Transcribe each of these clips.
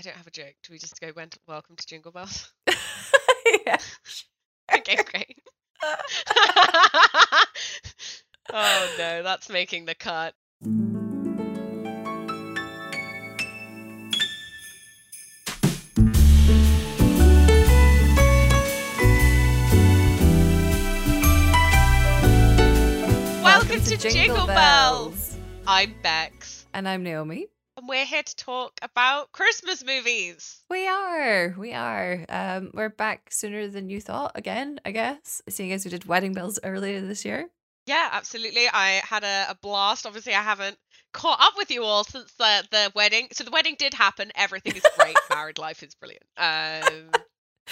I don't have a joke. Do we just go went welcome to Jingle Belles? yeah. okay, great. oh no, that's making the cut. Welcome to Jingle Belles. I'm Bex, And I'm Naomi. And we're here to talk about Christmas movies. We are. We are. Um, we're back sooner than you thought again, I guess. Seeing as we did Wedding Belles earlier this year. Yeah, absolutely. I had a, a blast. Obviously, I haven't caught up with you all since the, the wedding. So the wedding did happen. Everything is great. Married life is brilliant. Um,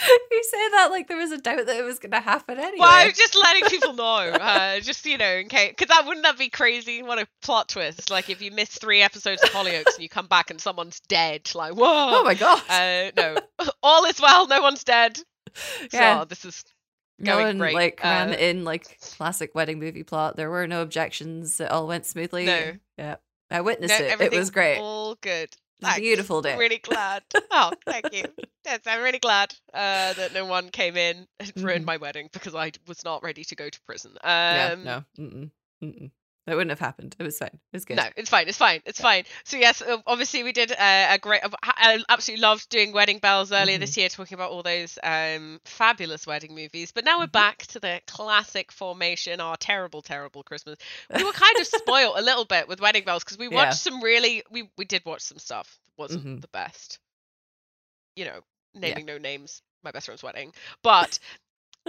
you say that like there was a doubt that it was going to happen anyway. well, I'm just letting people know. Uh, just you know, in case, because that wouldn't that be crazy? What a plot twist! Like if you miss three episodes of Hollyoaks and you come back and someone's dead. Like whoa. oh my god! Uh, no, all is well. No one's dead. yeah. So this is no going one great. like ran Uh, in like classic wedding movie plot. There were no objections. It all went smoothly. No. Yeah. I witnessed no, it. It was great. All good. It was a Thanks. beautiful day. Really glad. Oh, thank you. Yes, I'm really glad uh, that no one came in and ruined Mhm. my wedding because I was not ready to go to prison. Um, yeah, no. Mm-mm. Mm-mm. That wouldn't have happened. It was fine. It was good. No, it's fine. It's fine. It's fine. So yes, obviously we did uh, a great. I absolutely loved doing wedding belles earlier Mhm. this year, talking about all those um, fabulous wedding movies. But now we're Mhm. back to the classic formation, our terrible, terrible Christmas. We were kind of spoiled a little bit with wedding belles because we Yeah. watched some really. We we did watch some stuff. that wasn't Mhm. the best. You know, naming no names. My best friend's wedding, but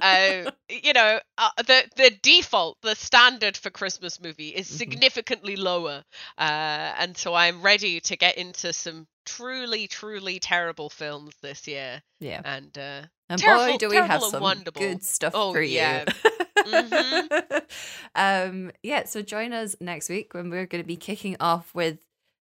uh, you know, uh, the the default, the standard for Christmas movie is Mhm. significantly lower, uh, and so I'm ready to get into some truly, truly terrible films this year. Yeah. And uh, And Terrible- boy, do we have some wonderful. good stuff Oh, for you. yeah. Mhm. um, yeah, so join us next week when we're going to be kicking off with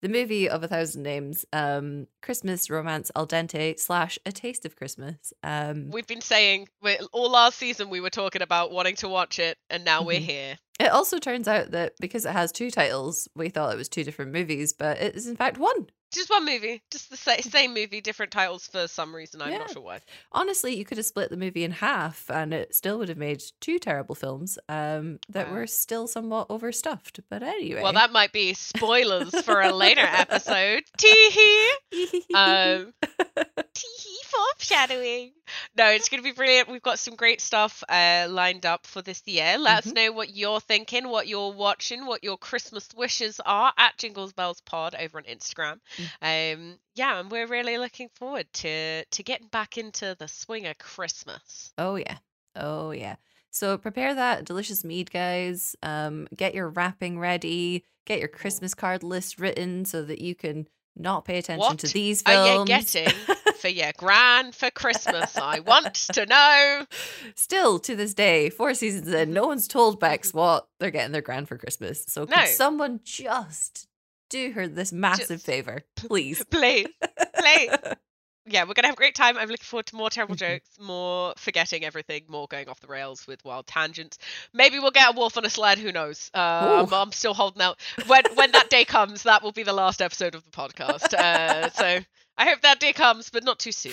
the movie of a thousand names, um, Christmas romance al dente slash a taste of Christmas. Um, we've been saying all last season we were talking about wanting to watch it, and now we're Mhm. here. It also turns out that because it has two titles, we thought it was two different movies, but it is in fact one. Just one movie, just the same movie, different titles for some reason. I'm not sure why. Honestly, you could have split the movie in half and it still would have made two terrible films um, that Wow. were still somewhat overstuffed. But anyway. Well, that might be spoilers for a later episode. Tee hee. Um, foreshadowing. No, it's going to be brilliant. We've got some great stuff uh, lined up for this year. Let Mhm. us know what you're thinking, what you're watching, what your Christmas wishes are at Jingles Belles Pod over on Instagram. Um, yeah, and we're really looking forward to to getting back into the swing of Christmas. Oh yeah. Oh yeah. So prepare that delicious mead, guys. Um, get your wrapping ready. Get your Christmas card list written so that you can not pay attention What to these oh, films. Are you getting for your gran for Christmas? I want to know. Still to this day, four seasons in, mm-hmm. no one's told Bex what they're getting their grand for Christmas. So could someone just do her this massive Just- favor, please? Please, please. yeah, we're gonna have a great time. I'm looking forward to more terrible jokes, more forgetting everything, more going off the rails with wild tangents. Maybe we'll get a wolf on a sled. Who knows? Uh, I'm, still holding out. When when that day comes, that will be the last episode of the podcast. Uh, so I hope that day comes, but not too soon.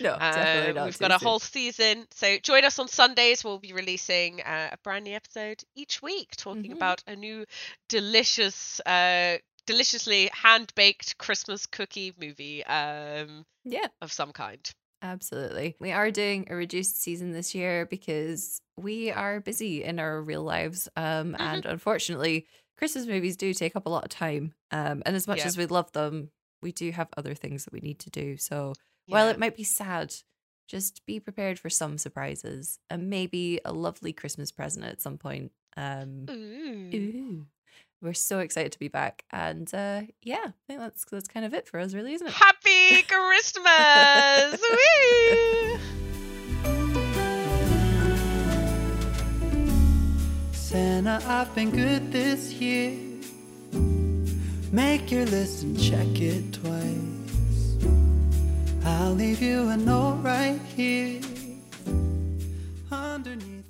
No, definitely Uh, not. we've got a soon. whole season. So join us on Sundays. We'll be releasing uh, a brand new episode each week, talking Mhm. about a new delicious, uh, deliciously hand baked Christmas cookie movie um, Yeah. of some kind. Absolutely. We are doing a reduced season this year because we are busy in our real lives. Um, Mm-hmm. And unfortunately, Christmas movies do take up a lot of time. Um, and as much Yeah. as we love them, we do have other things that we need to do. So while it might be sad, just be prepared for some surprises and maybe a lovely Christmas present at some point. Um, Ooh. ooh. We're so excited to be back. And uh, yeah, I think that's that's kind of it for us, really, isn't it? Happy Christmas! Woo! Santa, I've been good this year. Make your list and check it twice. I'll leave you a note right here underneath.